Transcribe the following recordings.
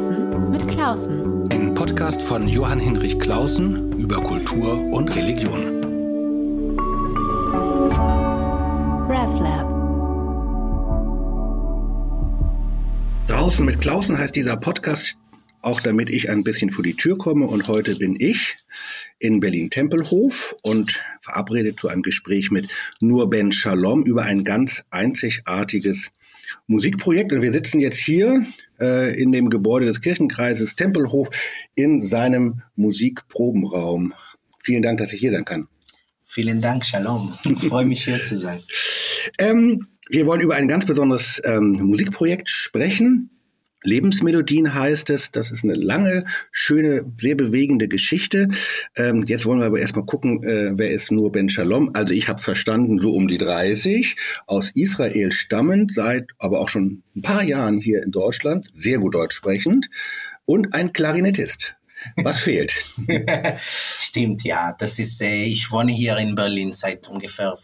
Klausen mit Klausen. Ein Podcast von Johann Hinrich Klausen über Kultur und Religion. RevLab. Draußen mit Klausen heißt dieser Podcast auch damit ich ein bisschen vor die Tür komme. Und heute bin ich in Berlin-Tempelhof und verabredet zu einem Gespräch mit Nur Ben Shalom über ein ganz einzigartiges Musikprojekt. Und wir sitzen jetzt hier äh, in dem Gebäude des Kirchenkreises Tempelhof in seinem Musikprobenraum. Vielen Dank, dass ich hier sein kann. Vielen Dank, Shalom. Ich freue mich hier zu sein. Ähm, wir wollen über ein ganz besonderes ähm, Musikprojekt sprechen. Lebensmelodien heißt es. Das ist eine lange, schöne, sehr bewegende Geschichte. Ähm, jetzt wollen wir aber erstmal gucken, äh, wer ist nur Ben Shalom. Also ich habe verstanden, so um die 30, aus Israel stammend, seit aber auch schon ein paar Jahren hier in Deutschland, sehr gut Deutsch sprechend und ein Klarinettist. Was fehlt? Stimmt, ja. Das ist, äh, ich wohne hier in Berlin seit ungefähr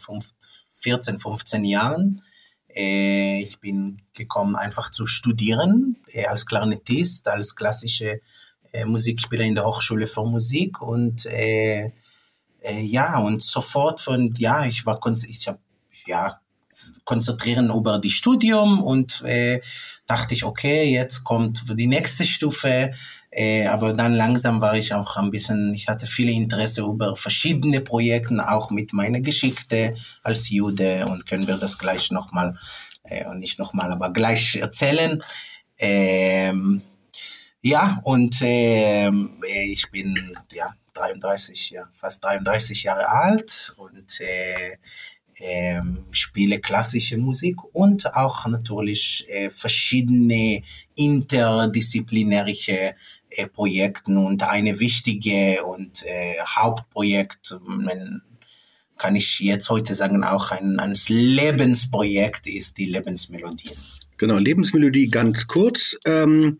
14, 15 Jahren. Äh, ich bin gekommen, einfach zu studieren, äh, als Klarinettist, als klassische äh, Musikspieler in der Hochschule für Musik und äh, äh, ja, und sofort von, ja, ich war, ich habe, ja, konzentrieren über die Studium und äh, dachte ich, okay, jetzt kommt die nächste Stufe. Äh, aber dann langsam war ich auch ein bisschen, ich hatte viele Interesse über verschiedene Projekte, auch mit meiner Geschichte als Jude und können wir das gleich nochmal, äh, nicht nochmal, aber gleich erzählen. Ähm, ja, und äh, ich bin ja 33, ja, fast 33 Jahre alt und äh, ähm, spiele klassische Musik und auch natürlich äh, verschiedene interdisziplinäre äh, Projekte und eine wichtige und äh, Hauptprojekt, man, kann ich jetzt heute sagen, auch ein, ein Lebensprojekt ist die Lebensmelodie. Genau, Lebensmelodie ganz kurz, ähm,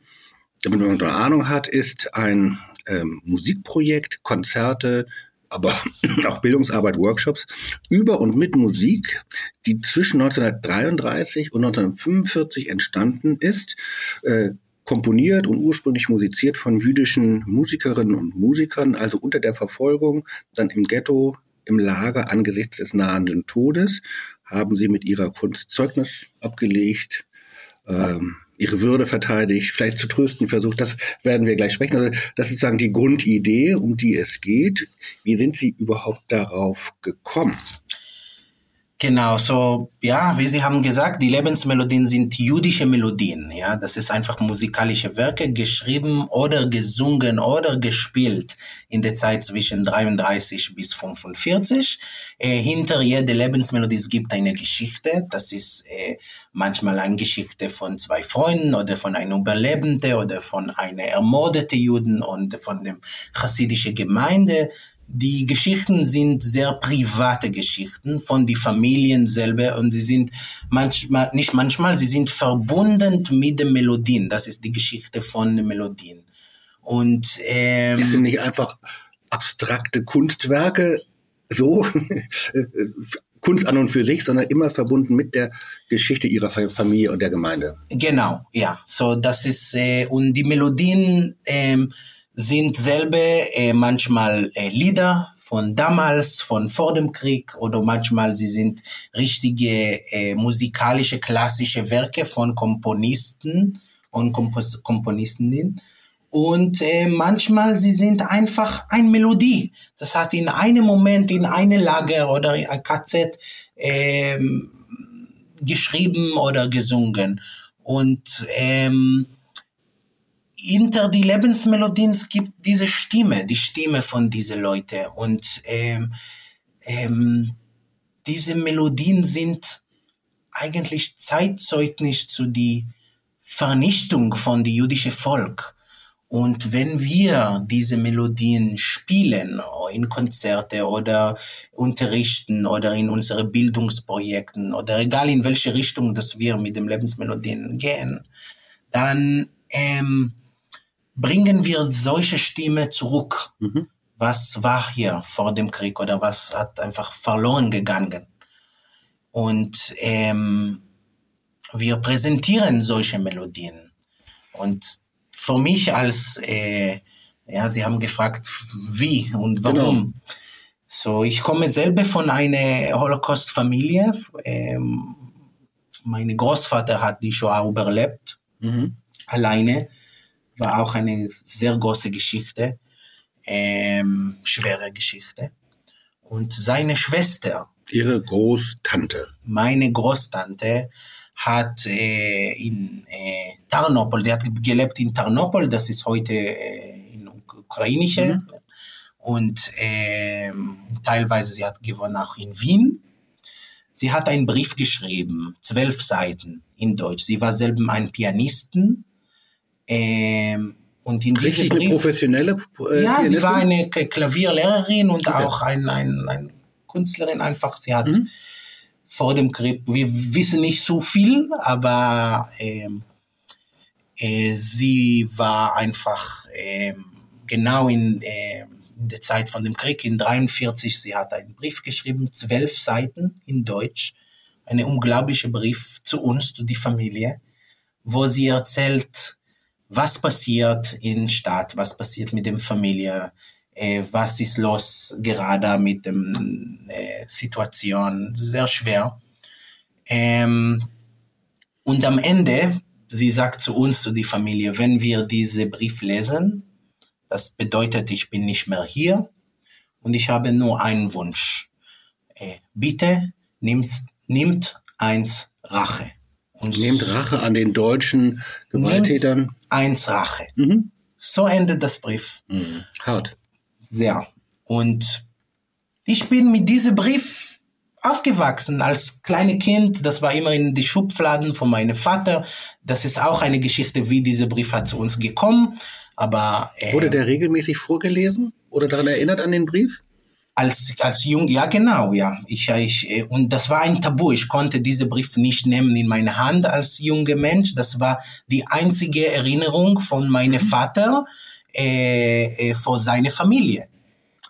damit man eine Ahnung hat, ist ein ähm, Musikprojekt, Konzerte, aber auch Bildungsarbeit, Workshops über und mit Musik, die zwischen 1933 und 1945 entstanden ist, äh, komponiert und ursprünglich musiziert von jüdischen Musikerinnen und Musikern, also unter der Verfolgung, dann im Ghetto, im Lager angesichts des nahenden Todes, haben sie mit ihrer Kunst Zeugnis abgelegt. Ähm, ihre Würde verteidigt, vielleicht zu trösten versucht. Das werden wir gleich sprechen. Also das ist sozusagen die Grundidee, um die es geht. Wie sind Sie überhaupt darauf gekommen? Genau, so, ja, wie Sie haben gesagt, die Lebensmelodien sind jüdische Melodien, ja. Das ist einfach musikalische Werke, geschrieben oder gesungen oder gespielt in der Zeit zwischen 33 bis 45. Äh, hinter jeder Lebensmelodie gibt eine Geschichte. Das ist äh, manchmal eine Geschichte von zwei Freunden oder von einem Überlebenden oder von einer ermordeten Juden und von der chassidischen Gemeinde die Geschichten sind sehr private Geschichten von die Familien selber und sie sind manchmal, nicht manchmal, sie sind verbunden mit den Melodien. Das ist die Geschichte von den Melodien. Und, ähm, das sind nicht einfach abstrakte Kunstwerke, so, Kunst an und für sich, sondern immer verbunden mit der Geschichte ihrer Familie und der Gemeinde. Genau, ja. So, das ist, äh, und die Melodien, ähm, sind selber äh, manchmal äh, Lieder von damals, von vor dem Krieg oder manchmal sie sind richtige äh, musikalische klassische Werke von Komponisten und Kompos Komponistinnen. Und äh, manchmal sie sind einfach eine Melodie. Das hat in einem Moment in eine Lager oder in ein KZ äh, geschrieben oder gesungen. Und ähm, hinter die Lebensmelodien es gibt diese Stimme, die Stimme von diesen Leuten. Und ähm, ähm, diese Melodien sind eigentlich Zeitzeugnis zu die Vernichtung von dem jüdischen Volk. Und wenn wir diese Melodien spielen in Konzerte oder unterrichten oder in unsere Bildungsprojekten oder egal in welche Richtung, dass wir mit den Lebensmelodien gehen, dann ähm, bringen wir solche Stimme zurück. Mhm. Was war hier vor dem Krieg oder was hat einfach verloren gegangen? Und ähm, wir präsentieren solche Melodien. Und für mich als, äh, ja, Sie haben gefragt, wie und warum. Genau. So, ich komme selber von einer Holocaust-Familie. Ähm, mein Großvater hat die Shoah überlebt, mhm. alleine. War auch eine sehr große Geschichte, ähm, schwere Geschichte. Und seine Schwester. Ihre Großtante. Meine Großtante hat äh, in äh, Tarnopol, sie hat gelebt in Tarnopol, das ist heute äh, in ukrainische, mhm. und äh, teilweise sie hat gewonnen auch in Wien. Sie hat einen Brief geschrieben, zwölf Seiten in Deutsch. Sie war selber ein Pianisten. Ähm, und in Richtig Brief, eine professionelle äh, Ja, Pianistin? sie war eine Klavierlehrerin und okay. auch ein, ein, ein Künstlerin einfach. Sie hat mhm vor dem Krieg. Wir wissen nicht so viel, aber ähm, äh, sie war einfach äh, genau in, äh, in, der Zeit von dem Krieg, in 43, sie hat einen Brief geschrieben, zwölf Seiten in Deutsch, eine unglaubliche Brief zu uns, zu die Familie, wo sie erzählt, was passiert in Stadt, was passiert mit der Familie, äh, was ist los gerade mit der äh, Situation, sehr schwer. Ähm, und am Ende, sie sagt zu uns, zu die Familie, wenn wir diese Brief lesen, das bedeutet, ich bin nicht mehr hier und ich habe nur einen Wunsch. Äh, bitte nimmt, nimmt eins Rache. Und Nehmt Rache an den deutschen Gewalttätern. Eins Rache. Mhm. So endet das Brief. Mhm. Hart. Ja. Und ich bin mit diesem Brief aufgewachsen als kleines Kind. Das war immer in die Schubladen von meinem Vater. Das ist auch eine Geschichte, wie dieser Brief hat zu uns gekommen. Aber äh, wurde der regelmäßig vorgelesen oder daran erinnert an den Brief? Als, als jung, ja genau, ja. Ich, ich, äh, und das war ein Tabu. Ich konnte diesen Brief nicht nehmen in meine Hand als junger Mensch. Das war die einzige Erinnerung von meinem mhm. Vater äh, äh, vor seiner Familie.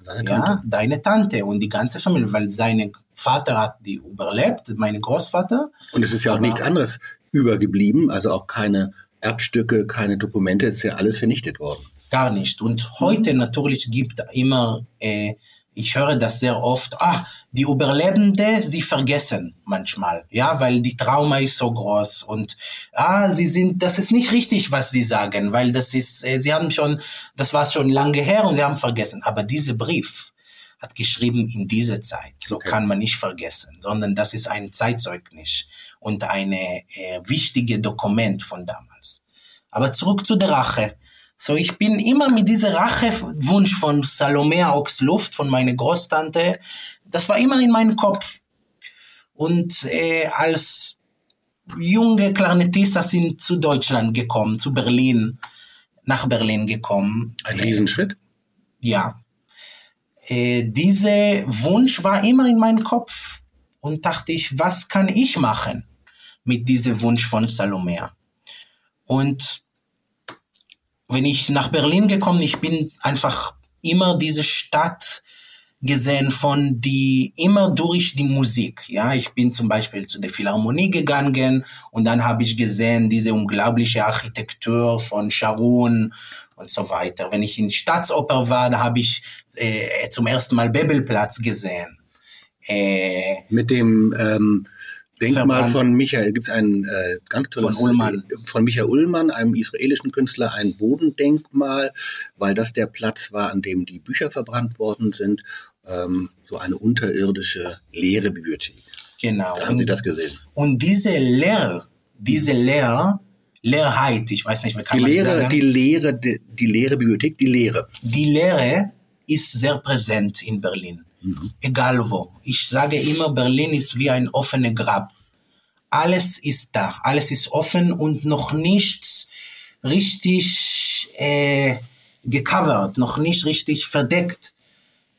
Seine Tante. Ja, deine Tante und die ganze Familie, weil sein Vater hat die überlebt, mein Großvater. Und es ist ja auch nichts anderes übergeblieben, also auch keine Erbstücke, keine Dokumente, es ist ja alles vernichtet worden. Gar nicht. Und heute mhm. natürlich gibt immer äh, ich höre das sehr oft, ah, die Überlebende, sie vergessen manchmal, ja, weil die Trauma ist so groß und ah, sie sind, das ist nicht richtig, was sie sagen, weil das ist, äh, sie haben schon, das war schon lange her und sie haben vergessen. Aber dieser Brief hat geschrieben in dieser Zeit, so okay. kann man nicht vergessen, sondern das ist ein Zeitzeugnis und ein äh, wichtiges Dokument von damals. Aber zurück zu der Rache. So, ich bin immer mit dieser Rachewunsch von Salomea Oxluft, von meiner Großtante, das war immer in meinem Kopf. Und äh, als junge Klarinettista sind zu Deutschland gekommen, zu Berlin, nach Berlin gekommen. Ein Riesenschritt? Äh, ja. Äh, dieser Wunsch war immer in meinem Kopf und dachte ich, was kann ich machen mit diesem Wunsch von Salomea? Und wenn ich nach Berlin gekommen, ich bin einfach immer diese Stadt gesehen von die immer durch die Musik. Ja, ich bin zum Beispiel zu der Philharmonie gegangen und dann habe ich gesehen diese unglaubliche Architektur von Sharon und so weiter. Wenn ich in Staatsoper war, da habe ich äh, zum ersten Mal Bebelplatz gesehen. Äh, Mit dem ähm, Denkmal von Michael, gibt es ein äh, ganz tolles von, Ullmann. von Michael Ullmann, einem israelischen Künstler, ein Bodendenkmal, weil das der Platz war, an dem die Bücher verbrannt worden sind. Ähm, so eine unterirdische leere Bibliothek. Genau. Da haben und, Sie das gesehen. Und diese Leer, diese Leer, Leerheit, ich weiß nicht, wie kann die man Lehre, sagen? Die Lehre, die, die leere Bibliothek, die Lehre. Die Lehre ist sehr präsent in Berlin. Mhm. Egal wo. Ich sage immer, Berlin ist wie ein offener Grab. Alles ist da, alles ist offen und noch nichts richtig äh, gecovert, noch nicht richtig verdeckt.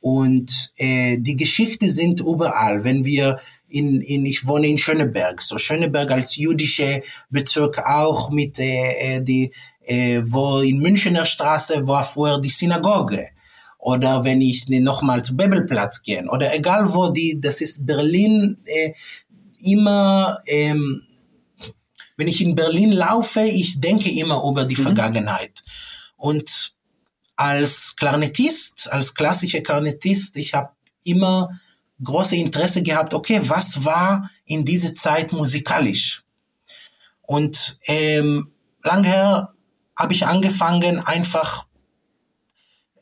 Und äh, die Geschichte sind überall. Wenn wir in, in, ich wohne in Schöneberg, so Schöneberg als jüdische Bezirk auch mit äh, äh die, äh, wo in Münchener Straße war vorher die Synagoge oder wenn ich nochmal zu Bebelplatz gehen oder egal wo die, das ist Berlin äh, immer ähm, wenn ich in Berlin laufe, ich denke immer über die mhm. Vergangenheit. Und als Klarinettist, als klassischer Klarinettist, ich habe immer große Interesse gehabt, okay, was war in dieser Zeit musikalisch? Und ähm, langher habe ich angefangen, einfach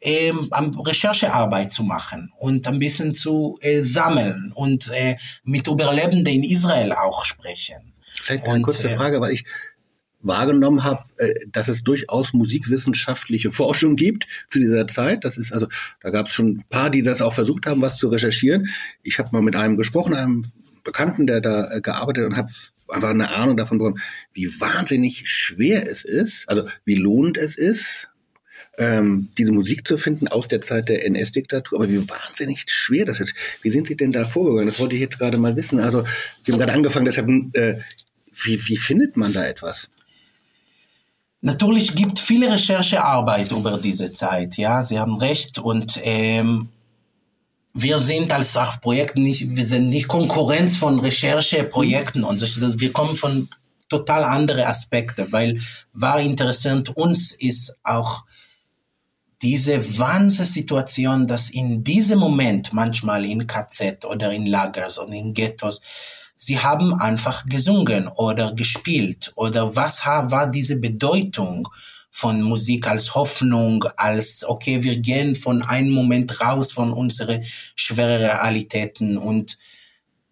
ähm, Recherchearbeit zu machen und ein bisschen zu äh, sammeln und äh, mit Überlebenden in Israel auch sprechen. Vielleicht eine und, kurze äh, Frage, weil ich wahrgenommen habe, äh, dass es durchaus musikwissenschaftliche Forschung gibt zu dieser Zeit. Das ist also, da gab es schon ein paar, die das auch versucht haben, was zu recherchieren. Ich habe mal mit einem gesprochen, einem Bekannten, der da äh, gearbeitet und habe einfach eine Ahnung davon bekommen, wie wahnsinnig schwer es ist, also wie lohnend es ist, ähm, diese Musik zu finden aus der Zeit der NS-Diktatur. Aber wie wahnsinnig schwer das ist. Wie sind Sie denn da vorgegangen? Das wollte ich jetzt gerade mal wissen. Also Sie haben gerade angefangen, deshalb, äh, wie, wie findet man da etwas? Natürlich gibt viele Recherchearbeit über diese Zeit, ja, Sie haben recht und ähm, wir sind als Sachprojekt nicht, wir sind nicht Konkurrenz von Rechercheprojekten und wir kommen von total andere Aspekte, weil war interessant uns ist auch diese Wahnsinnssituation, dass in diesem Moment manchmal in KZ oder in Lagers und in Ghettos, sie haben einfach gesungen oder gespielt oder was war diese Bedeutung von Musik als Hoffnung, als, okay, wir gehen von einem Moment raus von unseren schweren Realitäten und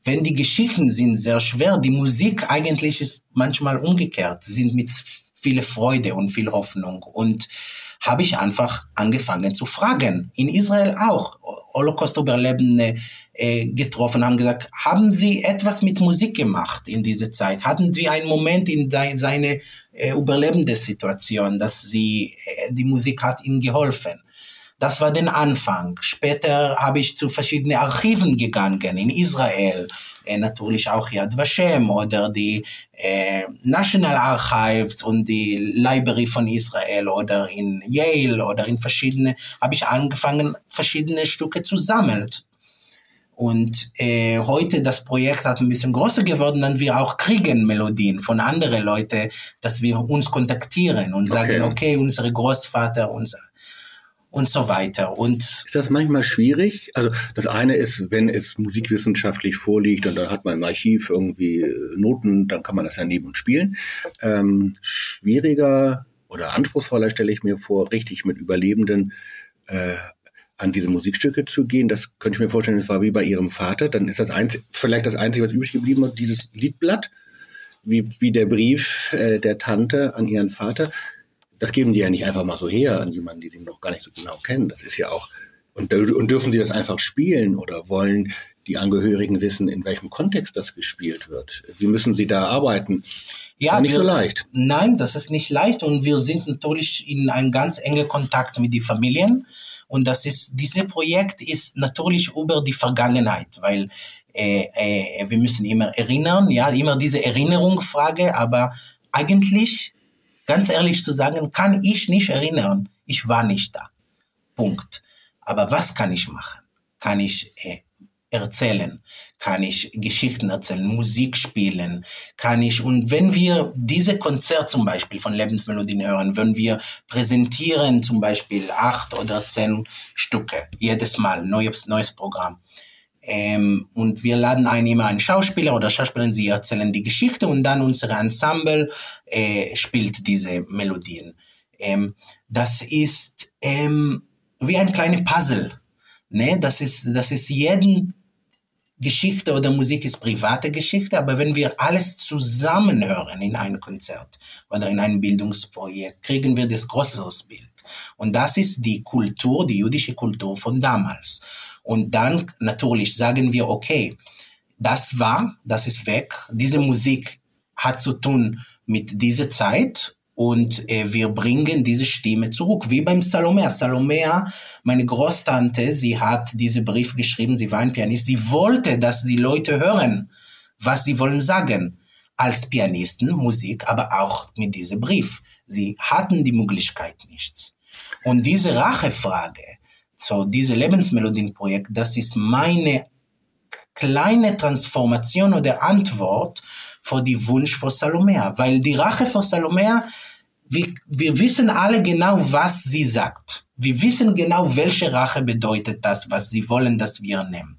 wenn die Geschichten sind sehr schwer, die Musik eigentlich ist manchmal umgekehrt, sind mit viel Freude und viel Hoffnung und habe ich einfach angefangen zu fragen. In Israel auch. Holocaust-Überlebende äh, getroffen, haben gesagt, haben Sie etwas mit Musik gemacht in dieser Zeit? Hatten Sie einen Moment in de, seine äh, überlebende Situation, dass Sie, äh, die Musik hat Ihnen geholfen? Das war der Anfang. Später habe ich zu verschiedenen Archiven gegangen in Israel, natürlich auch Yad Vashem oder die äh, National Archives und die Library von Israel oder in Yale oder in verschiedene, habe ich angefangen, verschiedene Stücke zu sammeln. Und äh, heute das Projekt hat ein bisschen größer geworden, dann wir auch kriegen Melodien von anderen Leuten, dass wir uns kontaktieren und sagen, okay, okay unsere Großvater, unser und so weiter. Und ist das manchmal schwierig? Also das eine ist, wenn es musikwissenschaftlich vorliegt und dann hat man im Archiv irgendwie äh, Noten, dann kann man das ja nehmen und spielen. Ähm, schwieriger oder anspruchsvoller stelle ich mir vor, richtig mit Überlebenden äh, an diese Musikstücke zu gehen. Das könnte ich mir vorstellen, das war wie bei ihrem Vater. Dann ist das einzig, vielleicht das Einzige, was übrig geblieben ist, dieses Liedblatt, wie, wie der Brief äh, der Tante an ihren Vater das geben die ja nicht einfach mal so her an jemanden, die sie noch gar nicht so genau kennen. Das ist ja auch, und, und dürfen sie das einfach spielen oder wollen die Angehörigen wissen, in welchem Kontext das gespielt wird? Wie müssen sie da arbeiten? Ja, ist nicht wir, so leicht. Nein, das ist nicht leicht und wir sind natürlich in einem ganz engen Kontakt mit den Familien. Und das ist, dieses Projekt ist natürlich über die Vergangenheit, weil äh, äh, wir müssen immer erinnern, ja, immer diese Erinnerungsfrage, aber eigentlich ganz ehrlich zu sagen, kann ich nicht erinnern. Ich war nicht da. Punkt. Aber was kann ich machen? Kann ich äh, erzählen? Kann ich Geschichten erzählen, Musik spielen? Kann ich, und wenn wir diese Konzert zum Beispiel von Lebensmelodien hören, wenn wir präsentieren zum Beispiel acht oder zehn Stücke, jedes Mal, neues, neues Programm, ähm, und wir laden ein immer einen Schauspieler oder Schauspielerin, sie erzählen die Geschichte und dann unser Ensemble äh, spielt diese Melodien. Ähm, das ist ähm, wie ein kleines Puzzle. Ne? Das, ist, das ist jeden Geschichte oder Musik ist private Geschichte, aber wenn wir alles zusammen hören in einem Konzert oder in einem Bildungsprojekt, kriegen wir das größere Bild. Und das ist die Kultur, die jüdische Kultur von damals. Und dann natürlich sagen wir, okay, das war, das ist weg. Diese Musik hat zu tun mit dieser Zeit und äh, wir bringen diese Stimme zurück, wie beim Salomea. Salomea, meine Großtante, sie hat diesen Brief geschrieben, sie war ein Pianist, sie wollte, dass die Leute hören, was sie wollen sagen, als Pianisten, Musik, aber auch mit diesem Brief. Sie hatten die Möglichkeit nichts. Und diese Rachefrage, so diese Lebensmelodienprojekt, das ist meine kleine Transformation oder Antwort vor die Wunsch von Salomea, weil die Rache von Salomea, wir, wir wissen alle genau, was sie sagt. Wir wissen genau, welche Rache bedeutet das, was sie wollen, dass wir nehmen.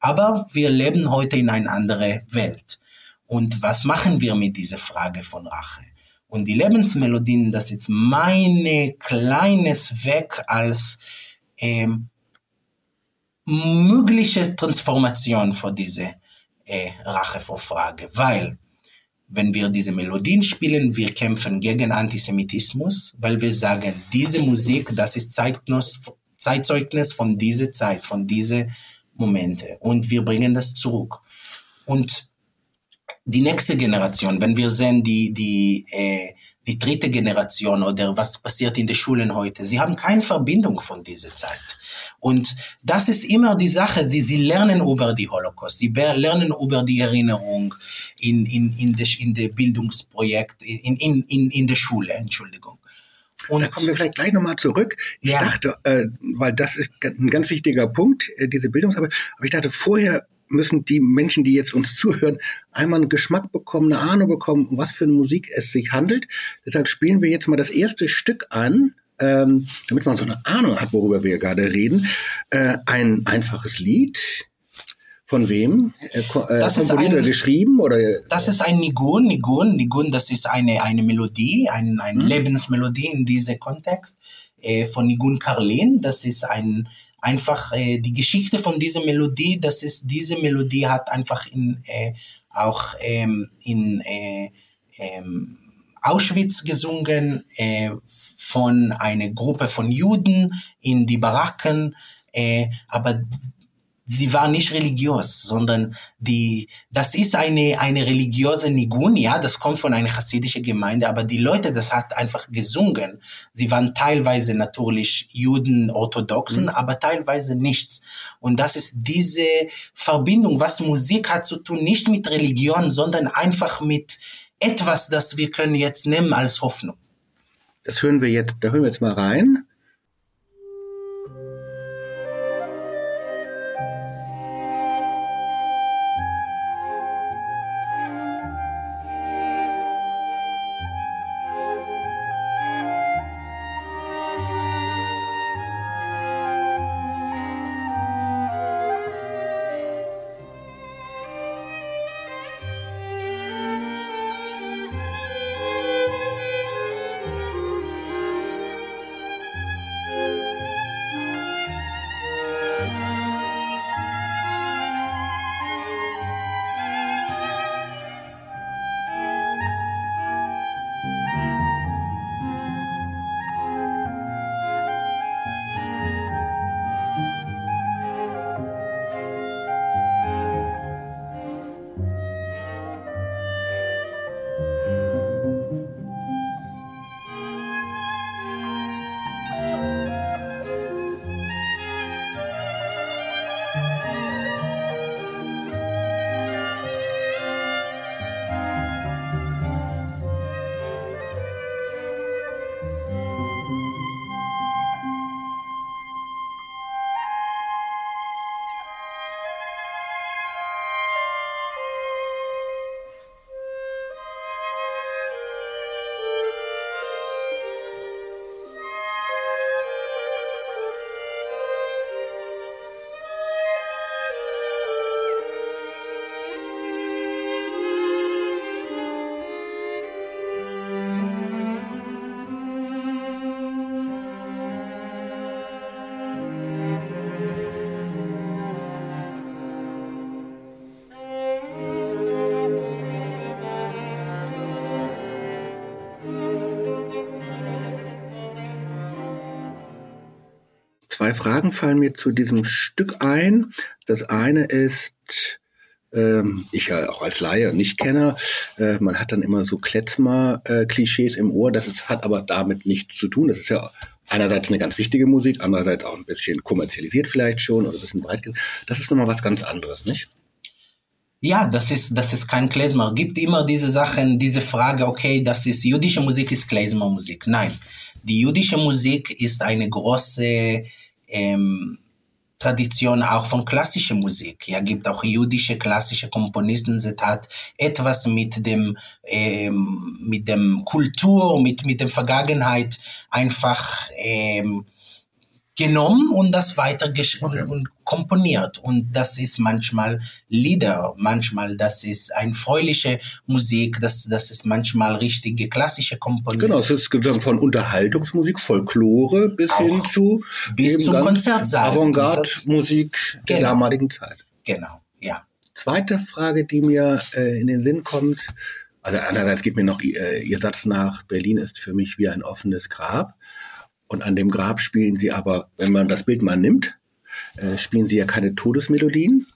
Aber wir leben heute in einer anderen Welt. Und was machen wir mit dieser Frage von Rache? Und die Lebensmelodien, das ist meine kleines Weg als ähm, mögliche Transformation für diese äh, Rachevorfrage. Weil, wenn wir diese Melodien spielen, wir kämpfen gegen Antisemitismus, weil wir sagen, diese Musik, das ist Zeitnos, Zeitzeugnis von dieser Zeit, von diesen Momente. Und wir bringen das zurück. Und die nächste Generation, wenn wir sehen, die, die, äh, die dritte Generation oder was passiert in den Schulen heute, sie haben keine Verbindung von dieser Zeit. Und das ist immer die Sache, sie, sie lernen über die Holocaust, sie lernen über die Erinnerung in, in, in, der, in der Bildungsprojekt, in, in, in, in der Schule, Entschuldigung. Und da kommen wir vielleicht gleich nochmal zurück. Ich ja. dachte, äh, weil das ist ein ganz wichtiger Punkt, äh, diese Bildungsarbeit, aber ich dachte, vorher müssen die Menschen, die jetzt uns zuhören, einmal einen Geschmack bekommen, eine Ahnung bekommen, um was für eine Musik es sich handelt. Deshalb spielen wir jetzt mal das erste Stück an, ähm, damit man so eine Ahnung hat, worüber wir gerade reden. Äh, ein einfaches Lied. Von wem? Äh, das ist ein, geschrieben oder? Das ist ein Nigun, Nigun, Nigun. Das ist eine eine Melodie, ein, eine hm. Lebensmelodie in diesem Kontext äh, von Nigun Karlin. Das ist ein einfach äh, die Geschichte von dieser Melodie. Das ist diese Melodie hat einfach in äh, auch ähm, in äh, ähm, Auschwitz gesungen äh, von einer Gruppe von Juden in die Baracken, äh, aber sie war nicht religiös, sondern die, das ist eine, eine religiöse Nigun, ja, das kommt von einer chassidischen Gemeinde, aber die Leute, das hat einfach gesungen. Sie waren teilweise natürlich Juden, Orthodoxen, mhm. aber teilweise nichts. Und das ist diese Verbindung, was Musik hat zu tun, nicht mit Religion, sondern einfach mit etwas, das wir können jetzt nehmen als Hoffnung. Das hören wir jetzt, da hören wir jetzt mal rein. Zwei Fragen fallen mir zu diesem Stück ein. Das eine ist, ähm, ich ja auch als Laie nicht kenne, äh, man hat dann immer so Kletzmer-Klischees im Ohr. Das ist, hat aber damit nichts zu tun. Das ist ja einerseits eine ganz wichtige Musik, andererseits auch ein bisschen kommerzialisiert vielleicht schon oder ein bisschen breit. Das ist nochmal was ganz anderes, nicht? Ja, das ist, das ist kein Klezmer. Gibt immer diese Sachen, diese Frage, okay, das ist jüdische Musik, ist Klezmer-Musik. Nein, die jüdische Musik ist eine große ähm, Tradition auch von klassischer Musik. Ja, gibt auch jüdische klassische Komponisten. Es hat etwas mit dem ähm, mit dem Kultur, mit mit der Vergangenheit einfach ähm, genommen und das weiter okay. und komponiert. Und das ist manchmal Lieder, manchmal das ist ein fröhliche Musik, das, das ist manchmal richtige klassische Komponisten. Genau, es ist von Unterhaltungsmusik, Folklore bis Auch hin zu bis zum Konzertsaal. Avantgarde-Musik genau. der damaligen Zeit. Genau, ja. Zweite Frage, die mir äh, in den Sinn kommt, also einerseits geht mir noch äh, Ihr Satz nach, Berlin ist für mich wie ein offenes Grab. Und an dem Grab spielen sie aber, wenn man das Bild mal nimmt, äh, spielen sie ja keine Todesmelodien,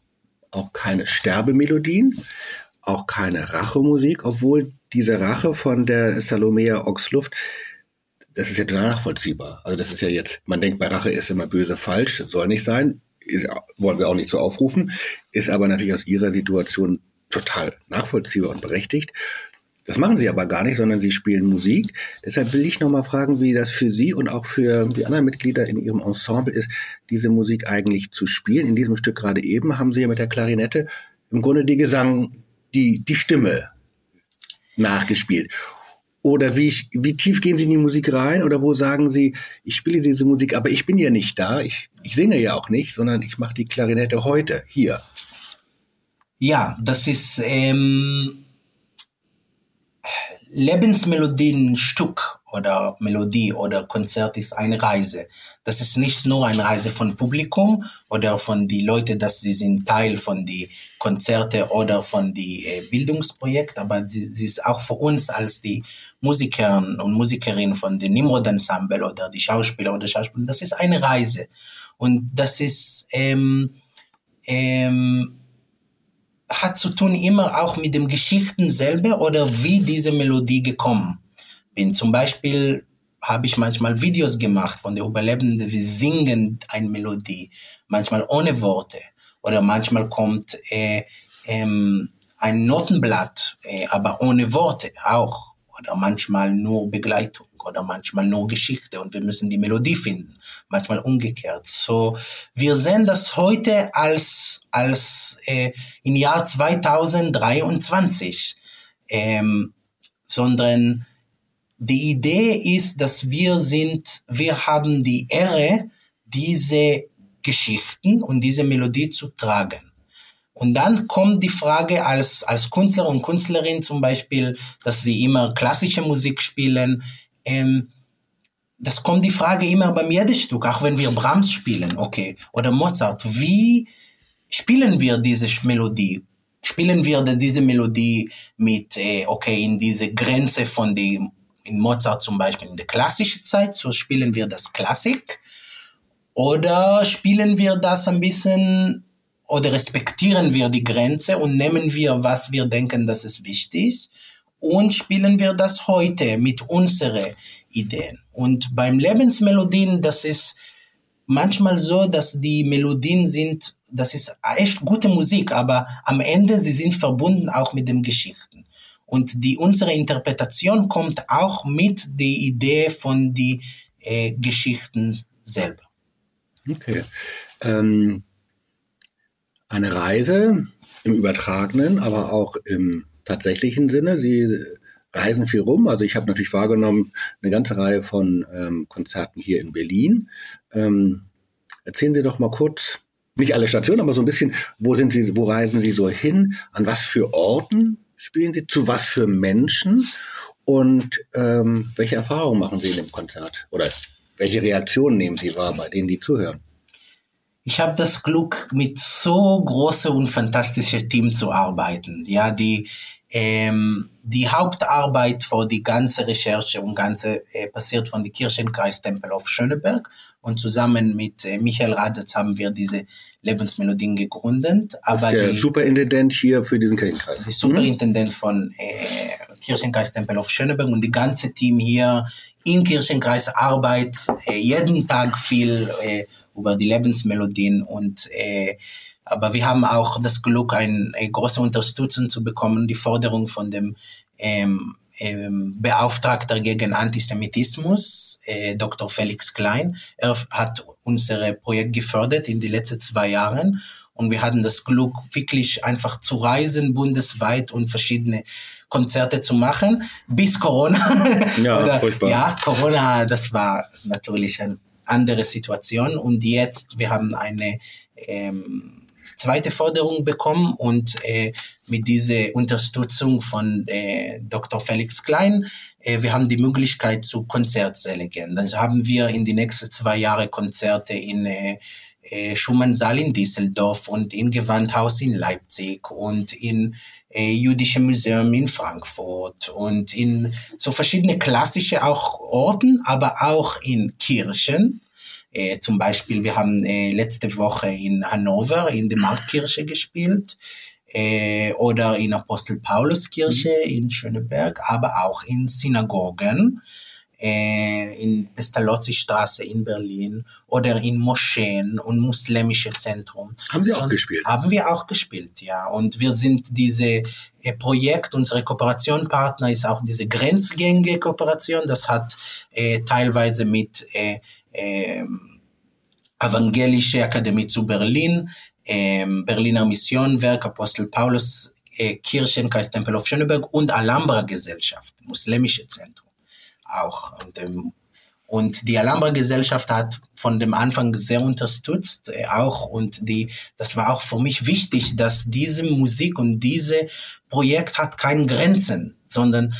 auch keine Sterbemelodien, auch keine Rachemusik, obwohl diese Rache von der Salomea Oxluft, das ist ja total nachvollziehbar. Also das ist ja jetzt, man denkt bei Rache ist immer böse falsch, soll nicht sein, ist, wollen wir auch nicht so aufrufen, ist aber natürlich aus ihrer Situation total nachvollziehbar und berechtigt. Das machen sie aber gar nicht, sondern sie spielen Musik. Deshalb will ich nochmal fragen, wie das für Sie und auch für die anderen Mitglieder in Ihrem Ensemble ist, diese Musik eigentlich zu spielen. In diesem Stück gerade eben haben Sie ja mit der Klarinette im Grunde die Gesang, die, die Stimme nachgespielt. Oder wie, ich, wie tief gehen Sie in die Musik rein? Oder wo sagen Sie, ich spiele diese Musik, aber ich bin ja nicht da, ich, ich singe ja auch nicht, sondern ich mache die Klarinette heute, hier. Ja, das ist ähm, Lebensmelodienstück oder Melodie oder Konzert ist eine Reise. Das ist nicht nur eine Reise von Publikum oder von die Leute, dass sie sind Teil von die Konzerte oder von die äh, Bildungsprojekt, aber sie, ist auch für uns als die Musiker und Musikerinnen von dem Nimrod Ensemble oder die Schauspieler oder Schauspieler. Das ist eine Reise und das ist ähm, ähm, hat zu tun immer auch mit dem Geschichten selber oder wie diese Melodie gekommen bin. Zum Beispiel habe ich manchmal Videos gemacht von den Überlebenden, die singen eine Melodie, manchmal ohne Worte. Oder manchmal kommt äh, ähm, ein Notenblatt, äh, aber ohne Worte auch. Oder manchmal nur Begleitung oder manchmal nur Geschichte und wir müssen die Melodie finden, manchmal umgekehrt. So, wir sehen das heute als, als äh, im Jahr 2023, ähm, sondern die Idee ist, dass wir sind, wir haben die Ehre, diese Geschichten und diese Melodie zu tragen. Und dann kommt die Frage als, als Künstler und Künstlerin zum Beispiel, dass sie immer klassische Musik spielen. Ähm, das kommt die Frage immer beim jedem Stück, auch wenn wir Brahms spielen, okay, oder Mozart. Wie spielen wir diese Melodie? Spielen wir diese Melodie mit, äh, okay, in diese Grenze von dem, in Mozart zum Beispiel in der klassischen Zeit, so spielen wir das Klassik? Oder spielen wir das ein bisschen oder respektieren wir die Grenze und nehmen wir, was wir denken, das ist wichtig und spielen wir das heute mit unseren Ideen. Und beim Lebensmelodien, das ist manchmal so, dass die Melodien sind, das ist echt gute Musik, aber am Ende sie sind verbunden auch mit den Geschichten. Und die unsere Interpretation kommt auch mit der Idee von die äh, Geschichten selber. Okay. Ähm, eine Reise im übertragenen, aber auch im tatsächlichen Sinne. Sie reisen viel rum. Also ich habe natürlich wahrgenommen eine ganze Reihe von ähm, Konzerten hier in Berlin. Ähm, erzählen Sie doch mal kurz, nicht alle Stationen, aber so ein bisschen, wo sind Sie, wo reisen Sie so hin? An was für Orten spielen Sie? Zu was für Menschen? Und ähm, welche Erfahrungen machen Sie in dem Konzert? Oder welche Reaktionen nehmen Sie wahr bei denen, die zuhören? Ich habe das Glück, mit so großem und fantastischen Team zu arbeiten. Ja, die ähm, die Hauptarbeit für die ganze Recherche und ganze äh, passiert von der Kirchenkreis Tempel auf Schöneberg und zusammen mit äh, Michael Radetz haben wir diese Lebensmelodien gegründet. Aber der die, Superintendent hier für diesen Kirchenkreis. Der Superintendent mhm. von äh, Kirchenkreis Tempel auf Schöneberg und die ganze Team hier im Kirchenkreis arbeitet äh, jeden Tag viel äh, über die Lebensmelodien und äh, aber wir haben auch das Glück, ein, eine große Unterstützung zu bekommen, die Forderung von dem ähm, ähm, Beauftragter gegen Antisemitismus, äh, Dr. Felix Klein. Er hat unser Projekt gefördert in den letzten zwei Jahren und wir hatten das Glück, wirklich einfach zu reisen bundesweit und verschiedene Konzerte zu machen, bis Corona. Ja, Oder, furchtbar. Ja, Corona, das war natürlich eine andere Situation. Und jetzt, wir haben eine ähm, zweite Forderung bekommen und äh, mit dieser Unterstützung von äh, Dr. Felix Klein, äh, wir haben die Möglichkeit zu Konzertsäle gehen. Dann haben wir in die nächsten zwei Jahre Konzerte in äh, äh, Schumann-Saal in Düsseldorf und im Gewandhaus in Leipzig und in Jüdische Museum in Frankfurt und in so verschiedene klassische auch Orten, aber auch in Kirchen. Äh, zum Beispiel, wir haben äh, letzte Woche in Hannover in der Marktkirche gespielt äh, oder in Apostel Paulus Kirche in Schöneberg, aber auch in Synagogen äh, in Pestalozzi-Straße in Berlin oder in Moscheen und muslimische Zentrum. Haben Sie auch So- gespielt? Haben wir auch gespielt, ja. Und wir sind diese äh, Projekt, unsere Kooperationpartner ist auch diese grenzgängige Kooperation. Das hat äh, teilweise mit äh, ähm, Evangelische Akademie zu Berlin, ähm, Berliner Missionwerk, Apostel Paulus äh, Kirchenkreis Tempel of Schöneberg und Alhambra Gesellschaft, muslimische Zentrum auch. Und, ähm, und die Alhambra Gesellschaft hat von dem Anfang sehr unterstützt äh, auch und die, das war auch für mich wichtig, dass diese Musik und diese Projekt hat keine Grenzen, sondern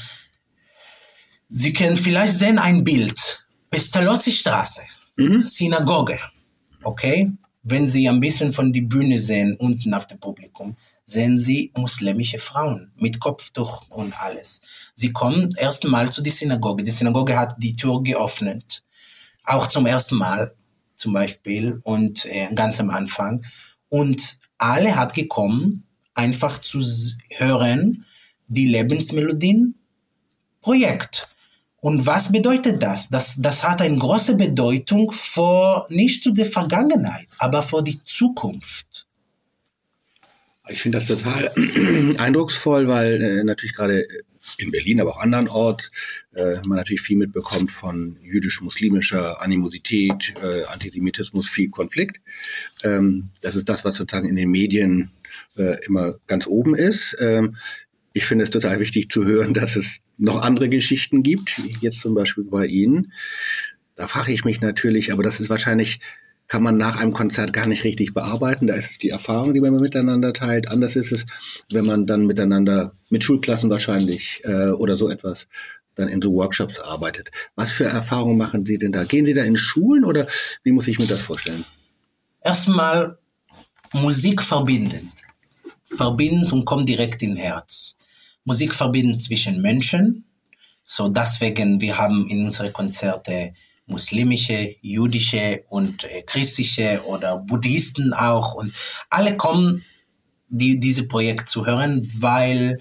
Sie können vielleicht sehen ein Bild, Pestalozzi Straße, Mhm. Synagoge, okay? Wenn Sie ein bisschen von die Bühne sehen, unten auf dem Publikum, sehen Sie muslimische Frauen mit Kopftuch und alles. Sie kommen erst mal zu der Synagoge. Die Synagoge hat die Tür geöffnet. Auch zum ersten Mal, zum Beispiel, und äh, ganz am Anfang. Und alle hat gekommen, einfach zu hören, die Lebensmelodien Projekt. Und was bedeutet das? das? Das hat eine große Bedeutung für, nicht zu der Vergangenheit, aber für die Zukunft. Ich finde das total eindrucksvoll, weil äh, natürlich gerade in Berlin, aber auch andernorts, äh, man natürlich viel mitbekommt von jüdisch-muslimischer Animosität, äh, Antisemitismus, viel Konflikt. Ähm, das ist das, was sozusagen in den Medien äh, immer ganz oben ist. Ähm, ich finde es total wichtig zu hören, dass es noch andere Geschichten gibt, wie jetzt zum Beispiel bei Ihnen. Da frage ich mich natürlich, aber das ist wahrscheinlich, kann man nach einem Konzert gar nicht richtig bearbeiten. Da ist es die Erfahrung, die man miteinander teilt. Anders ist es, wenn man dann miteinander mit Schulklassen wahrscheinlich äh, oder so etwas dann in so Workshops arbeitet. Was für Erfahrungen machen Sie denn da? Gehen Sie da in Schulen oder wie muss ich mir das vorstellen? Erstmal Musik verbindend. Verbindend und kommt direkt in Herz. Musik verbindend zwischen Menschen. So deswegen, wir haben in unsere Konzerte muslimische, jüdische und äh, christliche oder Buddhisten auch und alle kommen, die diese Projekt zu hören, weil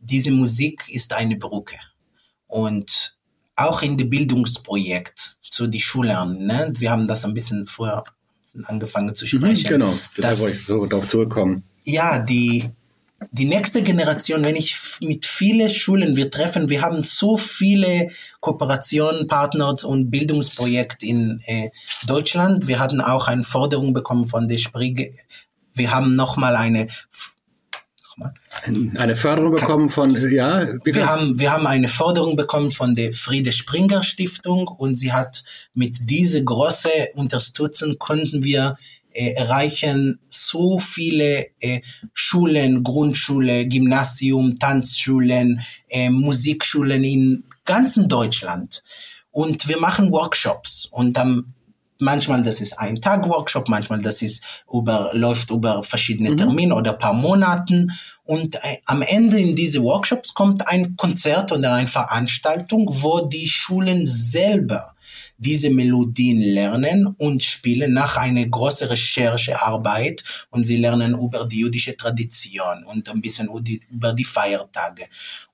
diese Musik ist eine Brücke. Und auch in dem Bildungsprojekt zu die Schülern, ne? wir haben das ein bisschen früher angefangen zu sprechen. genau, Das- wollte ich so darauf zurückkommen. ja, die, die nächste Generation, wenn ich mit vielen Schulen wir treffen, wir haben so viele Kooperationen, Partner und Bildungsprojekte in äh, Deutschland. Wir hatten auch eine Forderung bekommen von der Sprige. Wir haben nochmal eine. Eine Förderung bekommen von, äh, ja, bitte? Wir haben, wir haben eine Forderung bekommen von der Friede Springer Stiftung und sie hat mit dieser großen Unterstützung konnten wir äh, erreichen so viele äh, Schulen, Grundschule, Gymnasium, Tanzschulen, äh, Musikschulen in ganzen Deutschland. Und wir machen Workshops und dann manchmal das ist ein Tag Workshop, manchmal das ist über, läuft über verschiedene Termine oder paar Monaten. Und äh, am Ende in diese Workshops kommt ein Konzert oder eine Veranstaltung, wo die Schulen selber diese Melodien lernen und spielen nach einer großen Recherchearbeit und sie lernen über die jüdische Tradition und ein bisschen über die Feiertage.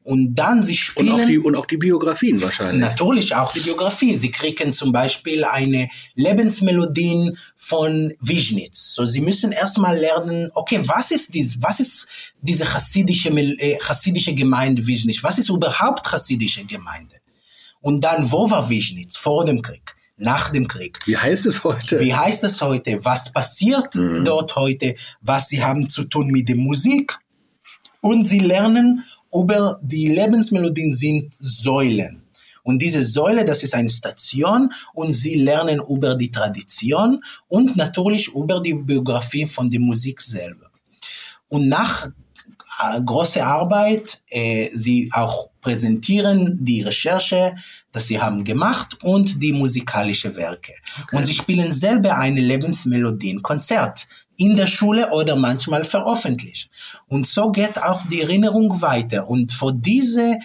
Und dann sie spielen. Und auch die, und auch die Biografien wahrscheinlich. Natürlich auch die Biografien. Sie kriegen zum Beispiel eine Lebensmelodien von Wiesnitz. So, sie müssen erstmal lernen, okay, was ist dies, was ist diese chassidische, äh, chassidische Gemeinde Wiesnitz? Was ist überhaupt chassidische Gemeinde? Und dann, wo war Wiesnitz? Vor dem Krieg nach dem Krieg. Wie heißt es heute? Wie heißt es heute? Was passiert mhm. dort heute? Was sie haben zu tun mit der Musik? Und sie lernen über die Lebensmelodien sind Säulen. Und diese Säule, das ist eine Station und sie lernen über die Tradition und natürlich über die Biografie von der Musik selber. Und nach äh, großer Arbeit, äh, sie auch präsentieren die Recherche, das sie haben gemacht und die musikalische Werke. Okay. Und sie spielen selber eine Lebensmelodie, ein Konzert in der Schule oder manchmal veröffentlicht. Und so geht auch die Erinnerung weiter. Und vor diese,